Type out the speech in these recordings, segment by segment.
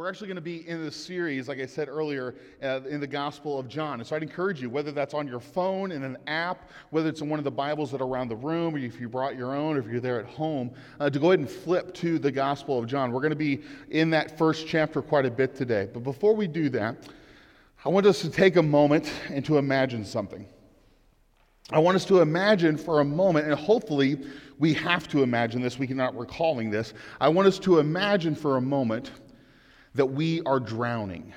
We're actually going to be in this series, like I said earlier, uh, in the Gospel of John. And so I'd encourage you, whether that's on your phone, in an app, whether it's in one of the Bibles that are around the room, or if you brought your own, or if you're there at home, uh, to go ahead and flip to the Gospel of John. We're going to be in that first chapter quite a bit today. But before we do that, I want us to take a moment and to imagine something. I want us to imagine for a moment, and hopefully we have to imagine this, we cannot recalling this. I want us to imagine for a moment that we are drowning.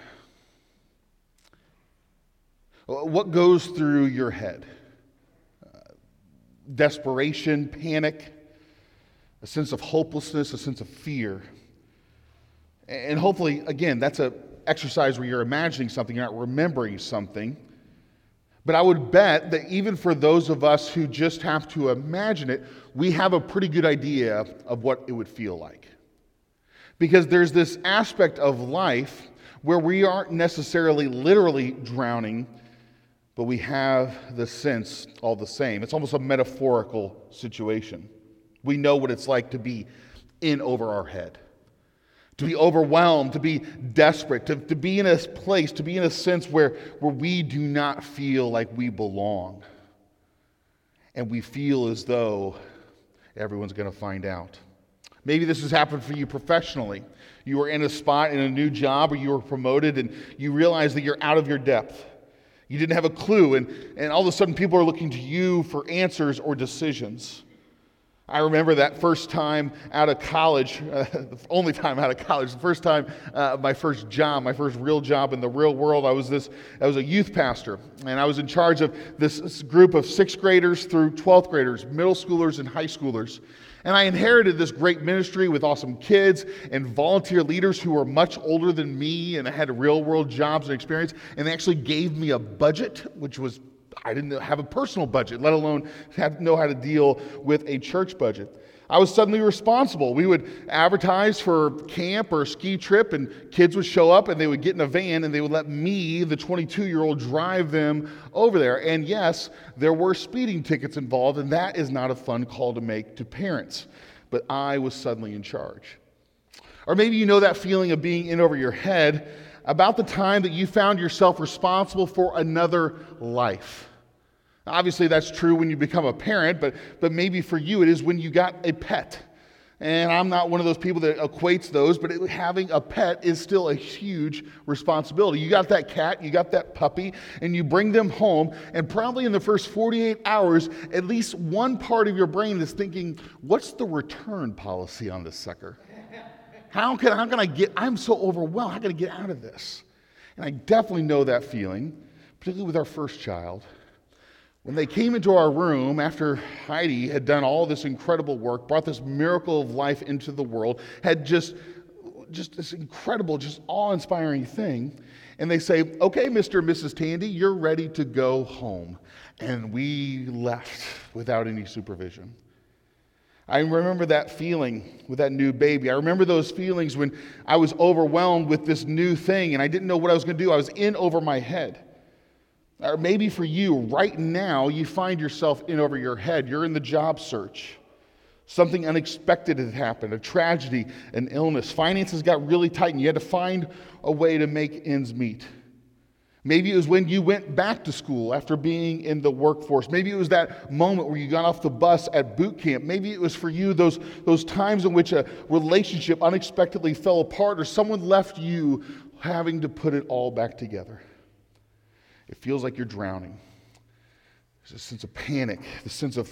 What goes through your head? Uh, desperation, panic, a sense of hopelessness, a sense of fear. And hopefully, again, that's an exercise where you're imagining something, you're not remembering something. But I would bet that even for those of us who just have to imagine it, we have a pretty good idea of what it would feel like. Because there's this aspect of life where we aren't necessarily literally drowning, but we have the sense all the same. It's almost a metaphorical situation. We know what it's like to be in over our head, to be overwhelmed, to be desperate, to, to be in a place, to be in a sense where, where we do not feel like we belong. And we feel as though everyone's going to find out. Maybe this has happened for you professionally. You were in a spot in a new job or you were promoted and you realize that you're out of your depth. You didn't have a clue, and, and all of a sudden people are looking to you for answers or decisions. I remember that first time out of college, uh, the only time out of college, the first time, uh, my first job, my first real job in the real world. I was this, I was a youth pastor, and I was in charge of this group of sixth graders through 12th graders, middle schoolers and high schoolers. And I inherited this great ministry with awesome kids and volunteer leaders who were much older than me and had real world jobs and experience. And they actually gave me a budget, which was, I didn't have a personal budget, let alone have, know how to deal with a church budget. I was suddenly responsible. We would advertise for camp or ski trip, and kids would show up and they would get in a van and they would let me, the 22 year old, drive them over there. And yes, there were speeding tickets involved, and that is not a fun call to make to parents. But I was suddenly in charge. Or maybe you know that feeling of being in over your head about the time that you found yourself responsible for another life. Obviously, that's true when you become a parent, but, but maybe for you it is when you got a pet. And I'm not one of those people that equates those, but it, having a pet is still a huge responsibility. You got that cat, you got that puppy, and you bring them home, and probably in the first 48 hours, at least one part of your brain is thinking, what's the return policy on this sucker? How can, how can I get, I'm so overwhelmed, how can I get out of this? And I definitely know that feeling, particularly with our first child. When they came into our room after Heidi had done all this incredible work, brought this miracle of life into the world, had just just this incredible, just awe-inspiring thing, and they say, "Okay, Mr. and Mrs. Tandy, you're ready to go home." And we left without any supervision. I remember that feeling with that new baby. I remember those feelings when I was overwhelmed with this new thing and I didn't know what I was going to do. I was in over my head. Or maybe for you, right now, you find yourself in over your head. You're in the job search. Something unexpected had happened, a tragedy, an illness. Finances got really tight, and you had to find a way to make ends meet. Maybe it was when you went back to school after being in the workforce. Maybe it was that moment where you got off the bus at boot camp. Maybe it was for you those, those times in which a relationship unexpectedly fell apart or someone left you having to put it all back together. It feels like you're drowning. There's a sense of panic, the sense of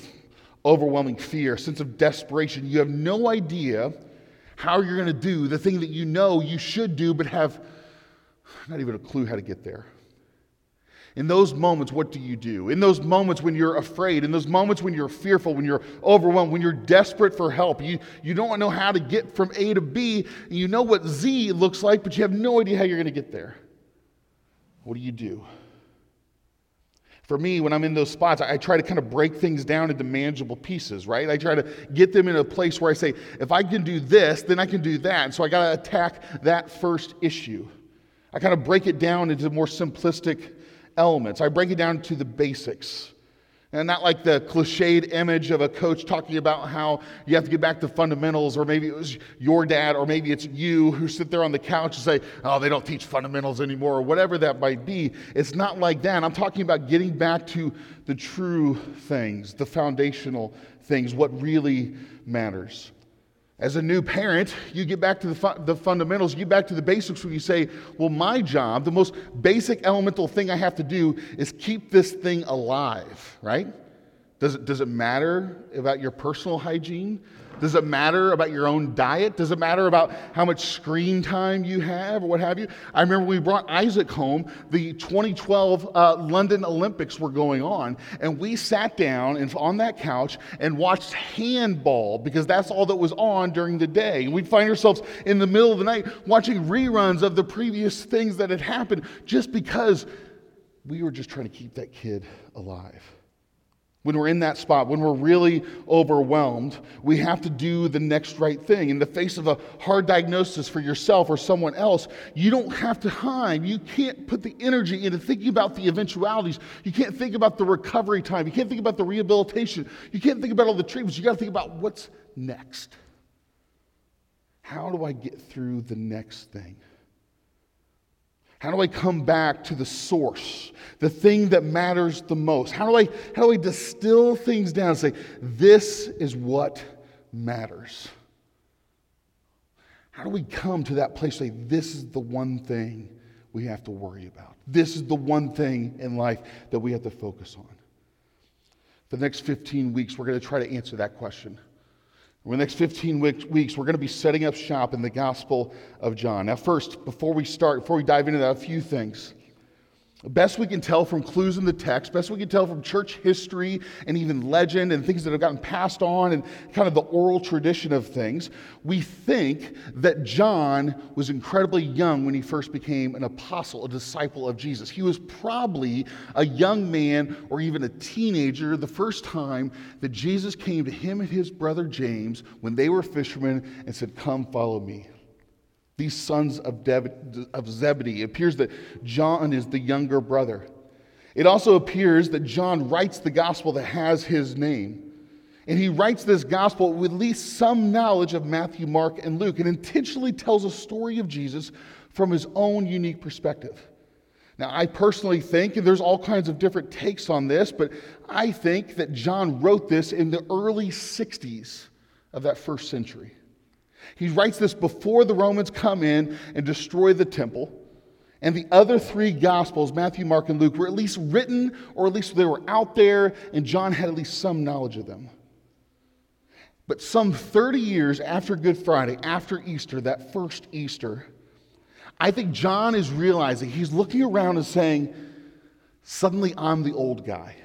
overwhelming fear, a sense of desperation. You have no idea how you're going to do the thing that you know you should do, but have not even a clue how to get there. In those moments, what do you do? In those moments when you're afraid, in those moments when you're fearful, when you're overwhelmed, when you're desperate for help, you, you don't know how to get from A to B, and you know what Z looks like, but you have no idea how you're going to get there. What do you do? for me, when I'm in those spots, I, try to kind of break things down into manageable pieces, right? I try to get them in a place where I say, if I can do this, then I can do that. And so I got to attack that first issue. I kind of break it down into more simplistic elements. I break it down to the basics. And not like the cliched image of a coach talking about how you have to get back to fundamentals, or maybe it was your dad, or maybe it's you who sit there on the couch and say, oh, they don't teach fundamentals anymore, or whatever that might be. It's not like that. I'm talking about getting back to the true things, the foundational things, what really matters. As a new parent, you get back to the, fu- the fundamentals, you get back to the basics where you say, Well, my job, the most basic elemental thing I have to do is keep this thing alive, right? Does it, does it matter about your personal hygiene? Does it matter about your own diet? Does it matter about how much screen time you have or what have you? I remember we brought Isaac home. The 2012 uh, London Olympics were going on, and we sat down and, on that couch and watched handball because that's all that was on during the day. We'd find ourselves in the middle of the night watching reruns of the previous things that had happened just because we were just trying to keep that kid alive. When we're in that spot, when we're really overwhelmed, we have to do the next right thing. In the face of a hard diagnosis for yourself or someone else, you don't have to hide. You can't put the energy into thinking about the eventualities. You can't think about the recovery time. You can't think about the rehabilitation. You can't think about all the treatments. You got to think about what's next. How do I get through the next thing? How do I come back to the source, the thing that matters the most? How do I, how do I distill things down and say, this is what matters? How do we come to that place say, this is the one thing we have to worry about? This is the one thing in life that we have to focus on. For the next 15 weeks, we're going to try to answer that question. For the next 15 weeks, we're going to be setting up shop in the Gospel of John. Now, first, before we start, before we dive into that, a few things. Best we can tell from clues in the text, best we can tell from church history and even legend and things that have gotten passed on and kind of the oral tradition of things, we think that John was incredibly young when he first became an apostle, a disciple of Jesus. He was probably a young man or even a teenager the first time that Jesus came to him and his brother James when they were fishermen and said, Come, follow me these sons of, of Zebedee. It appears that John is the younger brother. It also appears that John writes the gospel that has his name. And he writes this gospel with at least some knowledge of Matthew, Mark, and Luke, and intentionally tells a story of Jesus from his own unique perspective. Now, I personally think, and there's all kinds of different takes on this, but I think that John wrote this in the early 60s of that first century. He writes this before the Romans come in and destroy the temple. And the other three Gospels, Matthew, Mark, and Luke, were at least written, or at least they were out there, and John had at least some knowledge of them. But some 30 years after Good Friday, after Easter, that first Easter, I think John is realizing, he's looking around and saying, Suddenly I'm the old guy.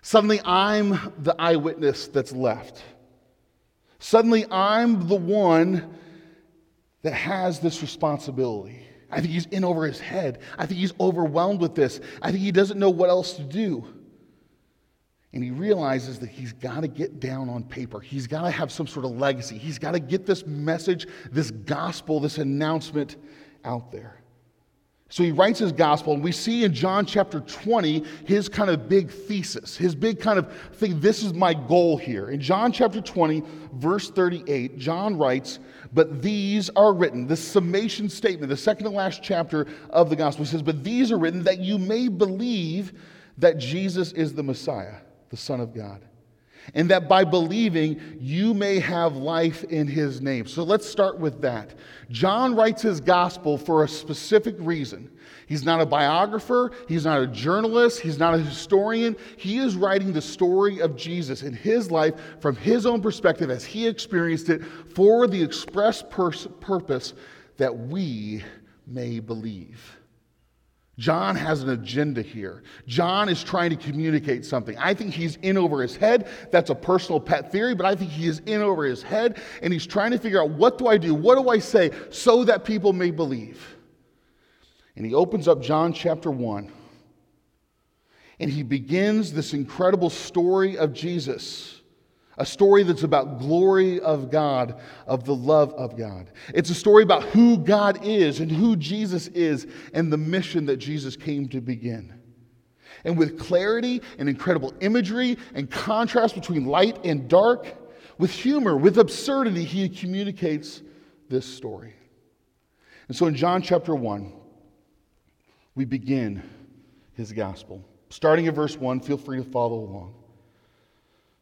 Suddenly I'm the eyewitness that's left. Suddenly, I'm the one that has this responsibility. I think he's in over his head. I think he's overwhelmed with this. I think he doesn't know what else to do. And he realizes that he's got to get down on paper. He's got to have some sort of legacy. He's got to get this message, this gospel, this announcement out there. So he writes his gospel, and we see in John chapter 20 his kind of big thesis, his big kind of thing. This is my goal here. In John chapter 20, verse 38, John writes, But these are written, the summation statement, the second to last chapter of the gospel says, But these are written that you may believe that Jesus is the Messiah, the Son of God and that by believing you may have life in his name. So let's start with that. John writes his gospel for a specific reason. He's not a biographer, he's not a journalist, he's not a historian. He is writing the story of Jesus in his life from his own perspective as he experienced it for the express pers- purpose that we may believe. John has an agenda here. John is trying to communicate something. I think he's in over his head. That's a personal pet theory, but I think he is in over his head and he's trying to figure out what do I do? What do I say so that people may believe? And he opens up John chapter 1 and he begins this incredible story of Jesus a story that's about glory of God, of the love of God. It's a story about who God is and who Jesus is and the mission that Jesus came to begin. And with clarity and incredible imagery and contrast between light and dark, with humor, with absurdity, he communicates this story. And so in John chapter 1, we begin his gospel. Starting at verse 1, feel free to follow along.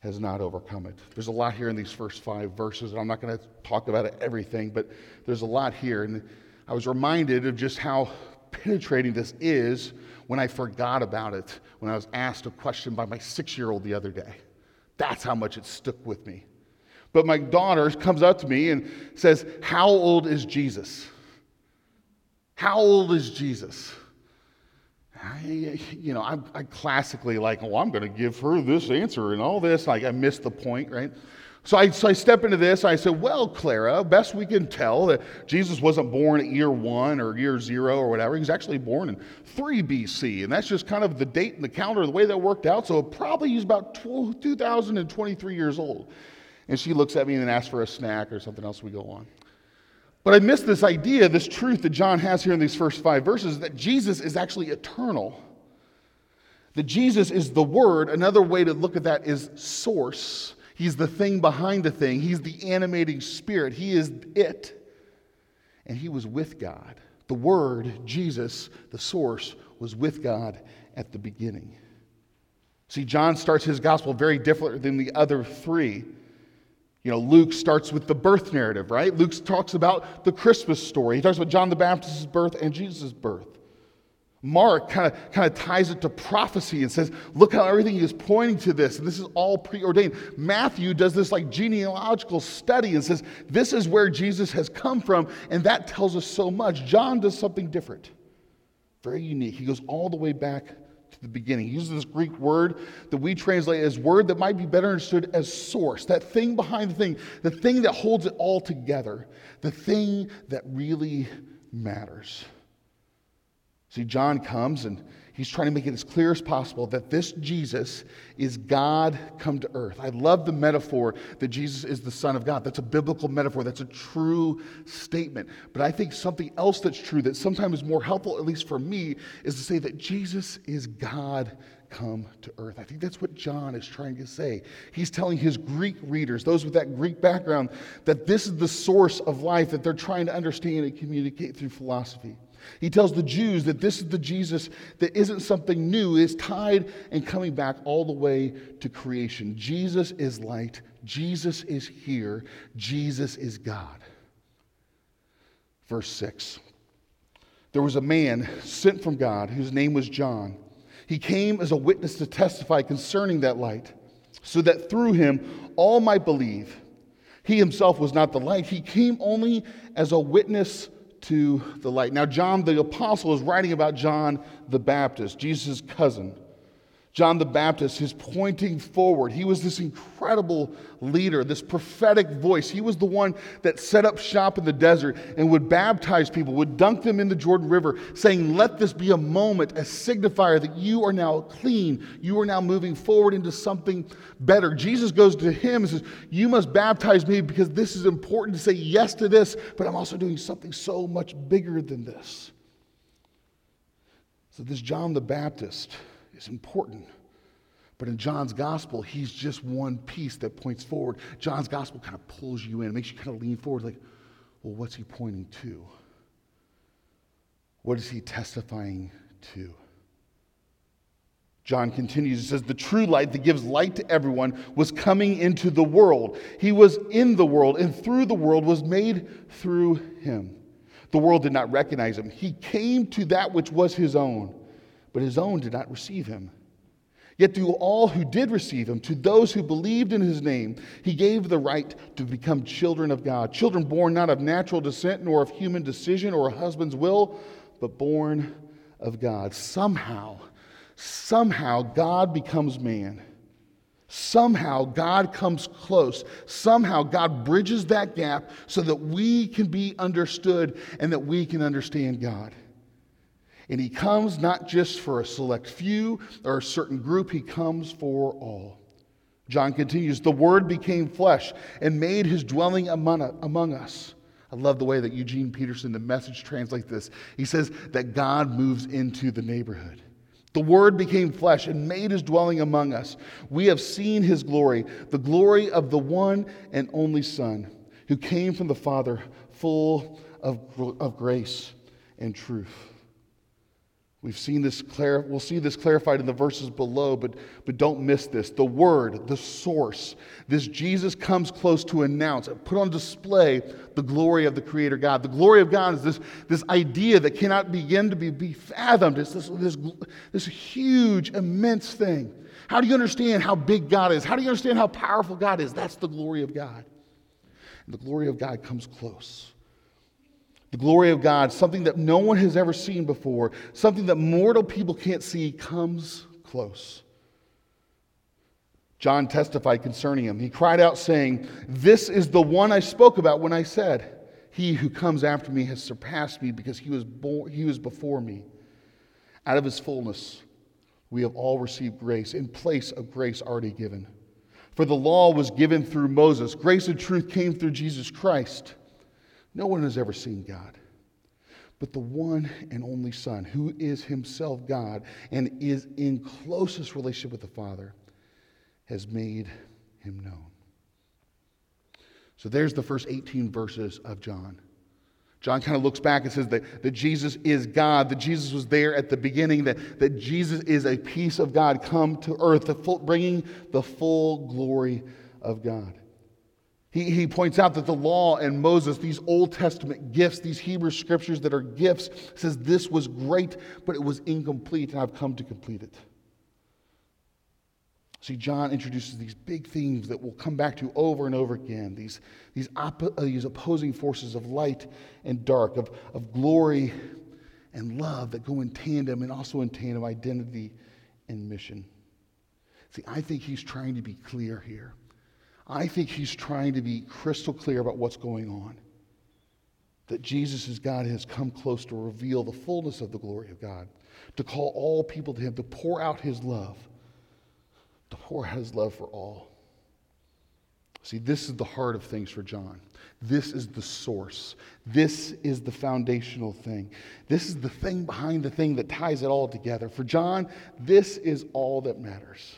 has not overcome it. There's a lot here in these first five verses, and I'm not going to talk about everything, but there's a lot here. And I was reminded of just how penetrating this is when I forgot about it when I was asked a question by my six year old the other day. That's how much it stuck with me. But my daughter comes up to me and says, How old is Jesus? How old is Jesus? I, you know, I'm, I classically like, oh, I'm going to give her this answer and all this. Like, I missed the point, right? So I, so I step into this. I said, well, Clara, best we can tell that Jesus wasn't born at year one or year zero or whatever. He was actually born in 3 BC. And that's just kind of the date and the calendar, the way that worked out. So probably he's about 12, 2023 years old. And she looks at me and asks for a snack or something else. We go on. But I miss this idea, this truth that John has here in these first five verses that Jesus is actually eternal. That Jesus is the Word. Another way to look at that is source. He's the thing behind the thing, He's the animating spirit. He is it. And He was with God. The Word, Jesus, the source, was with God at the beginning. See, John starts his gospel very different than the other three. You know, Luke starts with the birth narrative, right? Luke talks about the Christmas story. He talks about John the Baptist's birth and Jesus' birth. Mark kind of, kind of ties it to prophecy and says, look how everything is pointing to this, and this is all preordained. Matthew does this like genealogical study and says, this is where Jesus has come from, and that tells us so much. John does something different, very unique. He goes all the way back the beginning. He uses this Greek word that we translate as word that might be better understood as source, that thing behind the thing, the thing that holds it all together, the thing that really matters. See, John comes and he's trying to make it as clear as possible that this Jesus is God come to earth. I love the metaphor that Jesus is the Son of God. That's a biblical metaphor, that's a true statement. But I think something else that's true that sometimes is more helpful, at least for me, is to say that Jesus is God come to earth. I think that's what John is trying to say. He's telling his Greek readers, those with that Greek background, that this is the source of life that they're trying to understand and communicate through philosophy. He tells the Jews that this is the Jesus that isn't something new, is tied and coming back all the way to creation. Jesus is light, Jesus is here, Jesus is God. Verse 6 There was a man sent from God whose name was John. He came as a witness to testify concerning that light, so that through him all might believe. He himself was not the light, he came only as a witness to the light. Now, John the Apostle is writing about John the Baptist, Jesus' cousin. John the Baptist is pointing forward. He was this incredible leader, this prophetic voice. He was the one that set up shop in the desert and would baptize people, would dunk them in the Jordan River, saying, Let this be a moment, a signifier that you are now clean. You are now moving forward into something better. Jesus goes to him and says, You must baptize me because this is important to say yes to this, but I'm also doing something so much bigger than this. So, this John the Baptist is important. But in John's gospel, he's just one piece that points forward. John's gospel kind of pulls you in, makes you kind of lean forward, like, well, what's he pointing to? What is he testifying to? John continues, he says, The true light that gives light to everyone was coming into the world. He was in the world, and through the world was made through him. The world did not recognize him. He came to that which was his own but his own did not receive him. Yet to all who did receive him, to those who believed in his name, he gave the right to become children of God. Children born not of natural descent, nor of human decision or a husband's will, but born of God. Somehow, somehow, God becomes man. Somehow God comes close. Somehow God bridges that gap so that we can be understood and that we can understand God. And He comes not just for a select few or a certain group, He comes for all. John continues The Word became flesh and made His dwelling among, us. I love the way that Eugene Peterson, the message, translates this. He says that God moves into the neighborhood. The Word became flesh and made his dwelling among us. We have seen his glory, the glory of the one and only Son, who came from the Father, full of, of grace and truth. We've seen this clar- we'll see this clarified in the verses below, but, but don't miss this. The Word, the source, this Jesus comes close to announce, put on display the glory of the Creator God. The glory of God is this, this idea that cannot begin to be, be fathomed. It's this, this, this huge, immense thing. How do you understand how big God is? How do you understand how powerful God is? That's the glory of God. And the glory of God comes close the glory of God, something that no one has ever seen before, something that mortal people can't see, comes close. John testified concerning him. He cried out, saying, This is the one I spoke about when I said, He who comes after me has surpassed me because he was, born, he was before me. Out of his fullness, we have all received grace in place of grace already given. For the law was given through Moses, grace and truth came through Jesus Christ. No one has ever seen God. But the one and only Son, who is himself God and is in closest relationship with the Father, has made him known. So there's the first 18 verses of John. John kind of looks back and says that, that Jesus is God, that Jesus was there at the beginning, that, that Jesus is a piece of God come to earth, the full, bringing the full glory of God. He, he points out that the law and Moses, these Old Testament gifts, these Hebrew scriptures that are gifts, says this was great, but it was incomplete, and I've come to complete it. See, John introduces these big themes that we'll come back to over and over again these, these, op- uh, these opposing forces of light and dark, of, of glory and love that go in tandem, and also in tandem, identity and mission. See, I think he's trying to be clear here. I think he's trying to be crystal clear about what's going on. That Jesus as God has come close to reveal the fullness of the glory of God, to call all people to him, to pour out his love, to pour out his love for all. See, this is the heart of things for John. This is the source. This is the foundational thing. This is the thing behind the thing that ties it all together. For John, this is all that matters.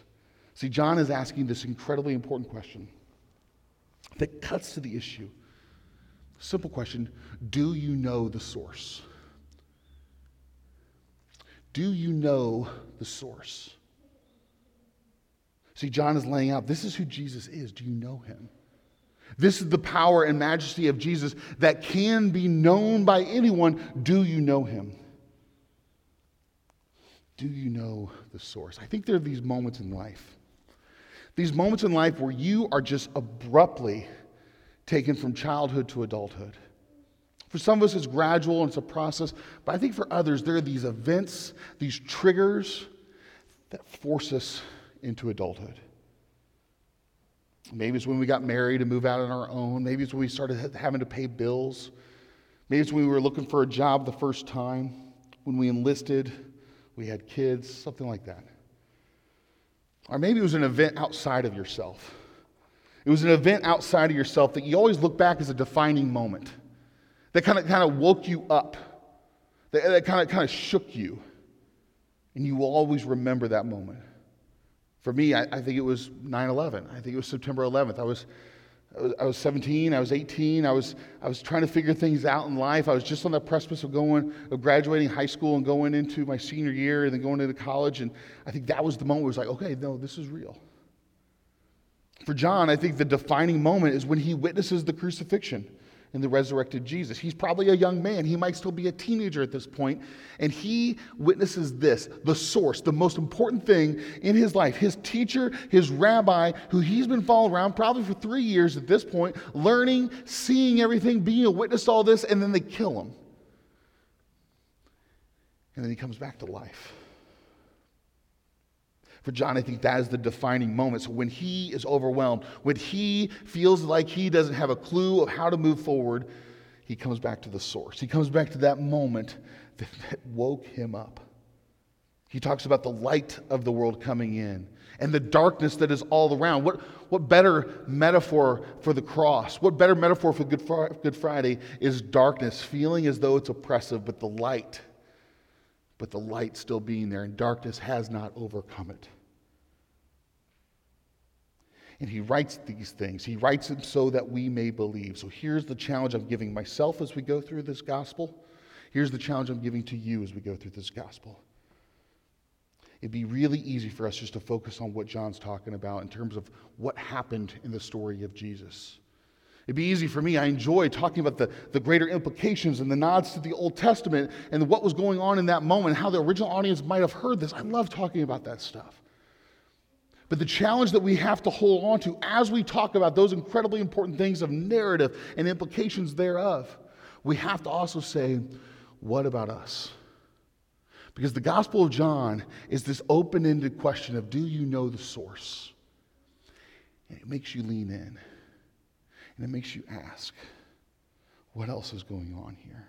See, John is asking this incredibly important question that cuts to the issue. Simple question Do you know the source? Do you know the source? See, John is laying out this is who Jesus is. Do you know him? This is the power and majesty of Jesus that can be known by anyone. Do you know him? Do you know the source? I think there are these moments in life these moments in life where you are just abruptly taken from childhood to adulthood. For some of us, it's gradual and it's a process, but I think for others, there are these events, these triggers that force us into adulthood. Maybe it's when we got married and moved out on our own. Maybe it's when we started having to pay bills. Maybe it's when we were looking for a job the first time, when we enlisted, we had kids, something like that. Or maybe it was an event outside of yourself. It was an event outside of yourself that you always look back as a defining moment that kind of, kind of woke you up, that, that kind, of, kind of shook you. And you will always remember that moment. For me, I, I think it was 9 11. I think it was September 11th. I was I was 17, I was 18, I was, I was trying to figure things out in life. I was just on the precipice of going, of graduating high school and going into my senior year and then going into college. And I think that was the moment where it was like, okay, no, this is real. For John, I think the defining moment is when he witnesses the crucifixion in the resurrected Jesus. He's probably a young man. He might still be a teenager at this point, And he witnesses this the source, the most important thing in his life. His teacher, his rabbi, who he's been following around probably for three years at this point, learning, seeing everything, being a witness to all this, and then they kill him. And then he comes back to life. For John, I think that is the defining moment. So when he is overwhelmed, when he feels like he doesn't have a clue of how to move forward, he comes back to the source. He comes back to that moment that, that woke him up. He talks about the light of the world coming in and the darkness that is all around. What, what better metaphor for the cross? What better metaphor for Good, Good Friday is darkness, feeling as though it's oppressive, but the light but the light still being there, and darkness has not overcome it. And he writes these things. He writes them so that we may believe. So here's the challenge I'm giving myself as we go through this gospel. Here's the challenge I'm giving to you as we go through this gospel. It'd be really easy for us just to focus on what John's talking about in terms of what happened in the story of Jesus. It'd be easy for me. I enjoy talking about the, the greater implications and the nods to the Old Testament and what was going on in that moment, how the original audience might have heard this. I love talking about that stuff. But the challenge that we have to hold on to as we talk about those incredibly important things of narrative and implications thereof, we have to also say, what about us? Because the Gospel of John is this open ended question of do you know the source? And it makes you lean in. And it makes you ask, what else is going on here?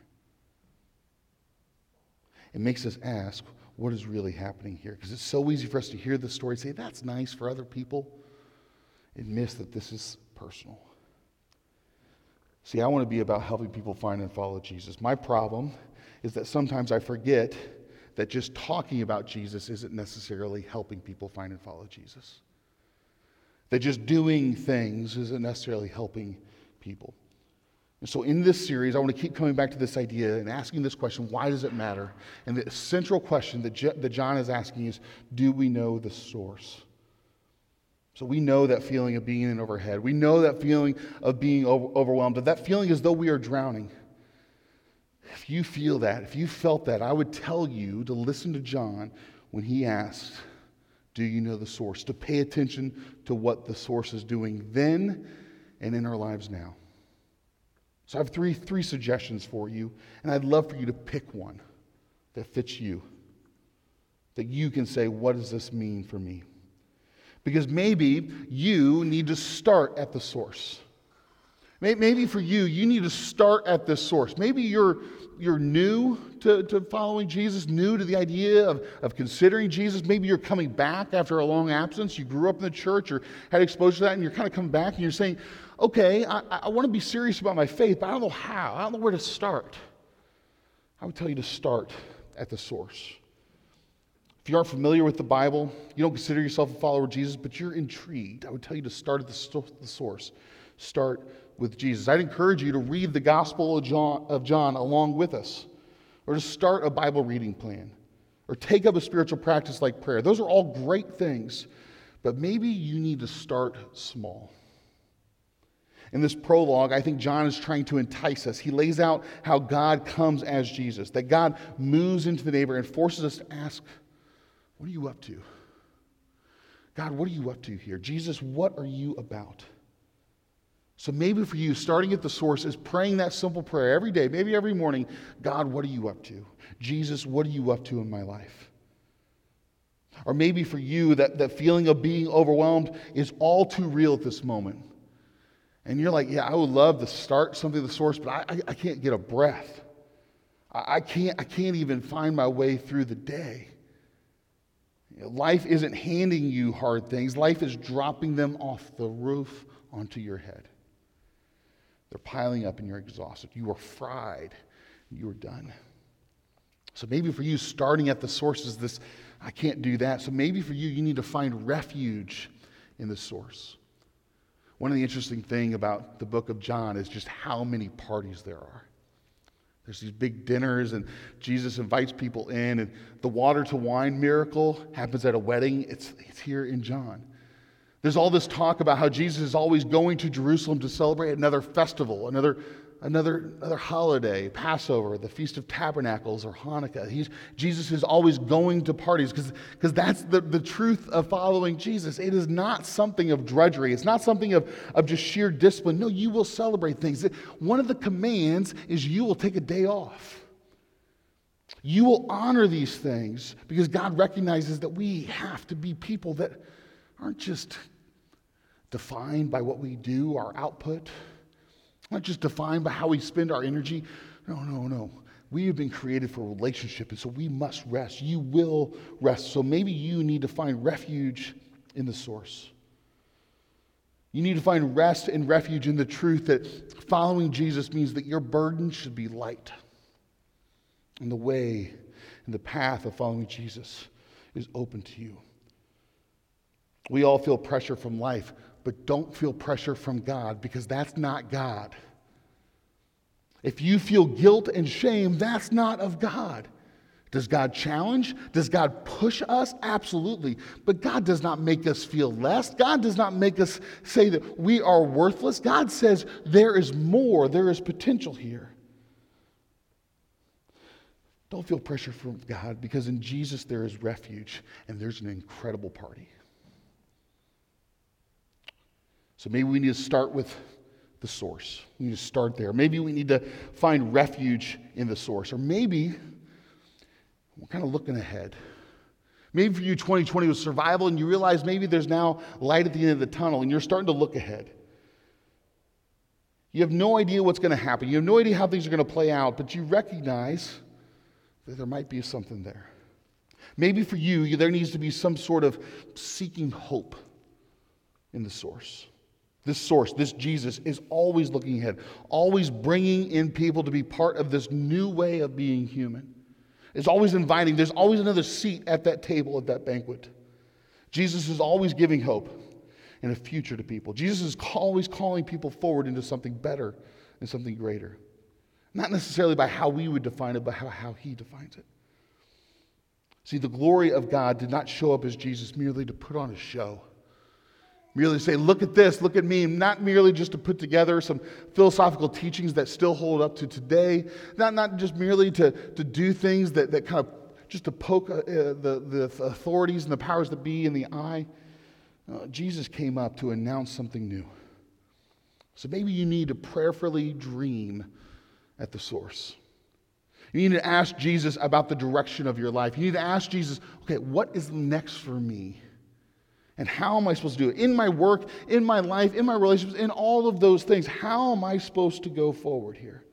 It makes us ask, what is really happening here? Because it's so easy for us to hear the story and say, that's nice for other people, and miss that this is personal. See, I want to be about helping people find and follow Jesus. My problem is that sometimes I forget that just talking about Jesus isn't necessarily helping people find and follow Jesus that just doing things isn't necessarily helping people. And so, in this series, I want to keep coming back to this idea and asking this question why does it matter? And the central question that, that John is asking is do we know the source? So, we know that feeling of being in overhead. We know that feeling of being over- overwhelmed, that feeling as though we are drowning. If you feel that, if you felt that, I would tell you to listen to John when he asked, do you know the source? To pay attention to what the source is doing then and in our lives now. So I have three, three suggestions for you, and I'd love for you to pick one that fits you. That you can say, what does this mean for me? Because maybe you need to start at the source. Maybe for you, you need to start at this source. Maybe you're, you're new to, to following Jesus, new to the idea of, of considering Jesus. Maybe you're coming back after a long absence. You grew up in the church or had exposure to that, and you're kind of coming back and you're saying, okay, I, I want to be serious about my faith, but I don't know how. I don't know where to start. I would tell you to start at the source. If you aren't familiar with the Bible, you don't consider yourself a follower of Jesus, but you're intrigued, I would tell you to start at the, the source. Start with Jesus. I'd encourage you to read the Gospel of John, of John along with us, or to start a Bible reading plan, or take up a spiritual practice like prayer. Those are all great things, but maybe you need to start small. In this prologue, I think John is trying to entice us. He lays out how God comes as Jesus, that God moves into the neighbor and forces us to ask, What are you up to? God, what are you up to here? Jesus, what are you about? So maybe for you, starting at the source is praying that simple prayer every day, maybe every morning God, what are you up to? Jesus, what are you up to in my life? Or maybe for you, that, that feeling of being overwhelmed is all too real at this moment. And you're like, yeah, I would love to start something at the source, but I, I, I can't get a breath. I, I, can't, I can't even find my way through the day. You know, life isn't handing you hard things, life is dropping them off the roof onto your head. They're piling up and you're exhausted. You are fried. You are done. So maybe for you, starting at the source is this I can't do that. So maybe for you, you need to find refuge in the source. One of the interesting things about the book of John is just how many parties there are. There's these big dinners, and Jesus invites people in, and the water to wine miracle happens at a wedding. It's, it's here in John. There's all this talk about how Jesus is always going to Jerusalem to celebrate another festival, another, another, another holiday, Passover, the Feast of Tabernacles, or Hanukkah. He's, Jesus is always going to parties because that's the, the truth of following Jesus. It is not something of drudgery, it's not something of, of just sheer discipline. No, you will celebrate things. One of the commands is you will take a day off. You will honor these things because God recognizes that we have to be people that aren't just defined by what we do, our output, not just defined by how we spend our energy. No, no, no. We have been created for relationship, and so we must rest. You will rest. So maybe you need to find refuge in the source. You need to find rest and refuge in the truth that following Jesus means that your burden should be light. And the way and the path of following Jesus is open to you. We all feel pressure from life, but don't feel pressure from God because that's not God. If you feel guilt and shame, that's not of God. Does God challenge? Does God push us? Absolutely. But God does not make us feel less. God does not make us say that we are worthless. God says there is more, there is potential here. Don't feel pressure from God because in Jesus there is refuge and there's an incredible party. So maybe we need to start with the source. We need to start there. Maybe we need to find refuge in the source. Or maybe we're kind of looking ahead. Maybe for you, 2020 was survival, and you realize maybe there's now light at the end of the tunnel, and you're starting to look ahead. You have no idea what's going to happen. You have no idea how things are going to play out, but you recognize that there might be something there. Maybe for you, there needs to be some sort of seeking hope in the source. This source, this Jesus, is always looking ahead, always bringing in people to be part of this new way of being human It's always inviting. There's always another seat at that table at that banquet. Jesus is always giving hope and a future to people. Jesus is always calling people forward into something better and something greater. Not necessarily by how we would define it, but how, how he defines it. See, the glory of God did not show up as Jesus merely to put on a show merely say, look at this, look at me, not merely just to put together some philosophical teachings that still hold up to today, not, not just merely to, to do things that, that kind of just to poke uh, the, the authorities and the powers that be in the eye. Uh, Jesus came up to announce something new. So maybe you need to prayerfully dream at the source. You need to ask Jesus about the direction of your life. You need to ask Jesus, okay, what is next for me? And how am I supposed to do it? In my work, in my life, in my relationships, in all of those things, how am I supposed to go forward here?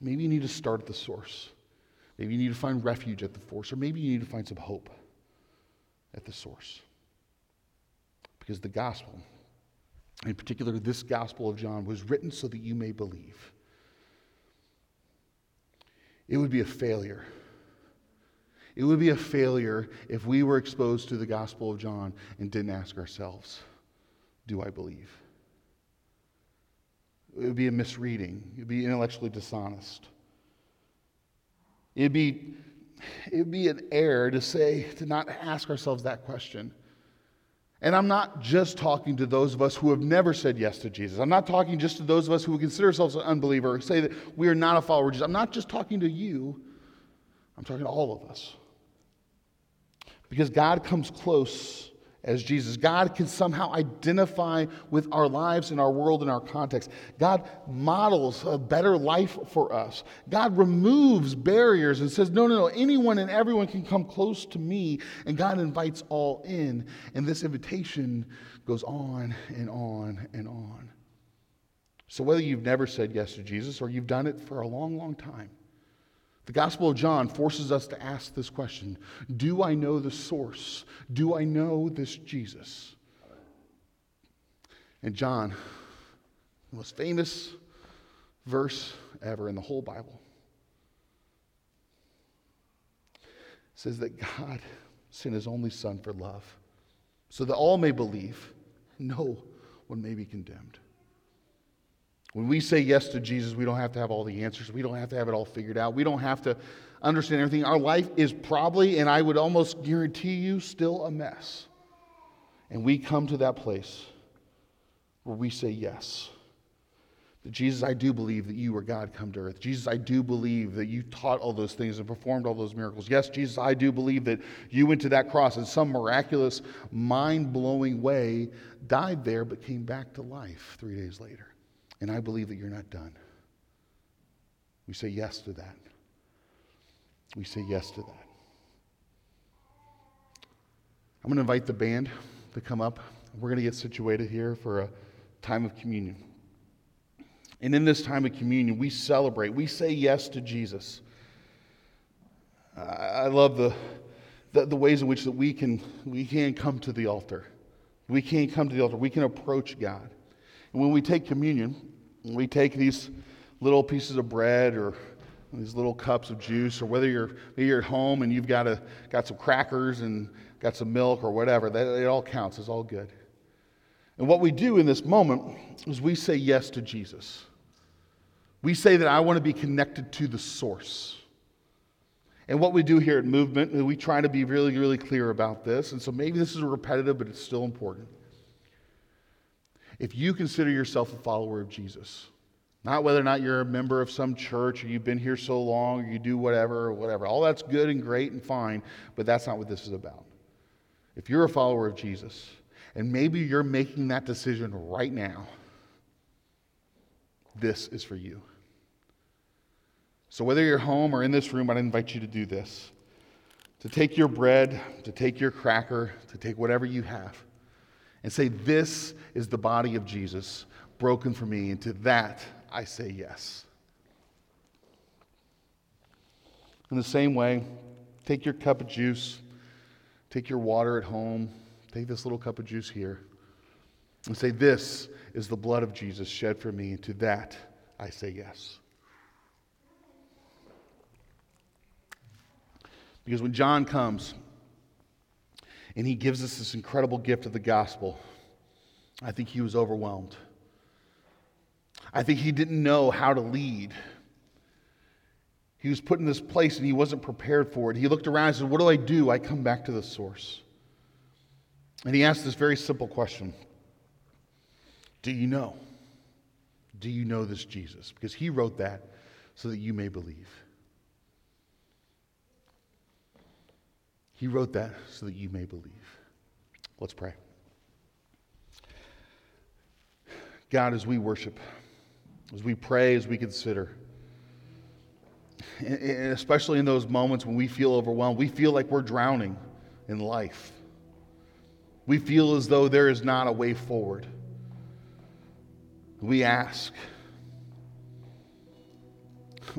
Maybe you need to start at the source. Maybe you need to find refuge at the source, or maybe you need to find some hope at the source. Because the gospel, in particular this gospel of John, was written so that you may believe. It would be a failure it would be a failure if we were exposed to the Gospel of John and didn't ask ourselves, Do I believe? It would be a misreading. It would be intellectually dishonest. It'd be, it'd be an error to say, to not ask ourselves that question. And I'm not just talking to those of us who have never said yes to Jesus. I'm not talking just to those of us who consider ourselves an unbeliever, say that we are not a follower of Jesus. I'm not just talking to you, I'm talking to all of us. Because God comes close as Jesus. God can somehow identify with our lives and our world and our context. God models a better life for us. God removes barriers and says, no, no, no, anyone and everyone can come close to me. And God invites all in. And this invitation goes on and on and on. So whether you've never said yes to Jesus or you've done it for a long, long time, the Gospel of John forces us to ask this question Do I know the source? Do I know this Jesus? And John, the most famous verse ever in the whole Bible, says that God sent his only Son for love, so that all may believe, no one may be condemned. When we say yes to Jesus, we don't have to have all the answers. We don't have to have it all figured out. We don't have to understand everything. Our life is probably, and I would almost guarantee you, still a mess. And we come to that place where we say yes. That Jesus, I do believe that you were God come to earth. Jesus, I do believe that you taught all those things and performed all those miracles. Yes, Jesus, I do believe that you went to that cross in some miraculous, mind blowing way, died there, but came back to life three days later. And I believe that you're not done. We say yes to that. we say yes to that. I'm going to invite the band to come up. We're going to get situated here for a time of communion. And in this time of communion, we celebrate, we say yes to Jesus. I love the, the, the, ways in which that we can, we can come to the altar. We can come to the altar. We can approach God. And when we take communion, we take these little pieces of bread or these little cups of juice, or whether you're you're at home and you've got a got some crackers and got some milk or whatever, that, it all counts. It's all good. And what we do in this moment is we say yes to Jesus. We say that I want to be connected to the source. And what we do here at Movement, we try to be really, really clear about this. And so maybe this is repetitive, but it's still important. If you consider yourself a follower of Jesus, not whether or not you're a member of some church or you've been here so long or you do whatever or whatever, all that's good and great and fine, but that's not what this is about. If you're a follower of Jesus, and maybe you're making that decision right now, this is for you. So, whether you're home or in this room, I'd invite you to do this to take your bread, to take your cracker, to take whatever you have, and say, This is the body of Jesus broken for me. And to that, I say yes. In the same way, take your cup of juice, take your water at home, take this little cup of juice here, and say, This is the blood of Jesus shed for me. And to that, I say yes. Because when John comes and he gives us this incredible gift of the gospel, I think he was overwhelmed. I think he didn't know how to lead. He was put in this place and he wasn't prepared for it. He looked around and said, What do I do? I come back to the source. And he asked this very simple question Do you know? Do you know this Jesus? Because he wrote that so that you may believe. He wrote that so that you may believe. Let's pray. God, as we worship, as we pray, as we consider, and especially in those moments when we feel overwhelmed, we feel like we're drowning in life. We feel as though there is not a way forward. We ask,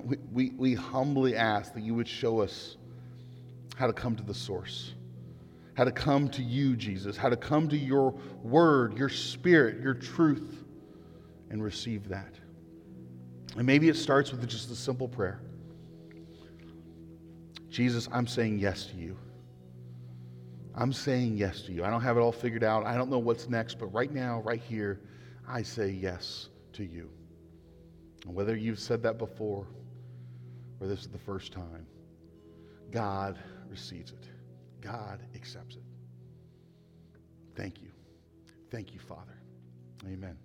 we, we, we humbly ask that you would show us how to come to the source, how to come to you, Jesus, how to come to your word, your spirit, your truth, and receive that. And maybe it starts with just a simple prayer Jesus, I'm saying yes to you. I'm saying yes to you. I don't have it all figured out. I don't know what's next, but right now, right here, I say yes to you. And whether you've said that before or this is the first time, God receives it. God accepts it. Thank you. Thank you, Father. Amen.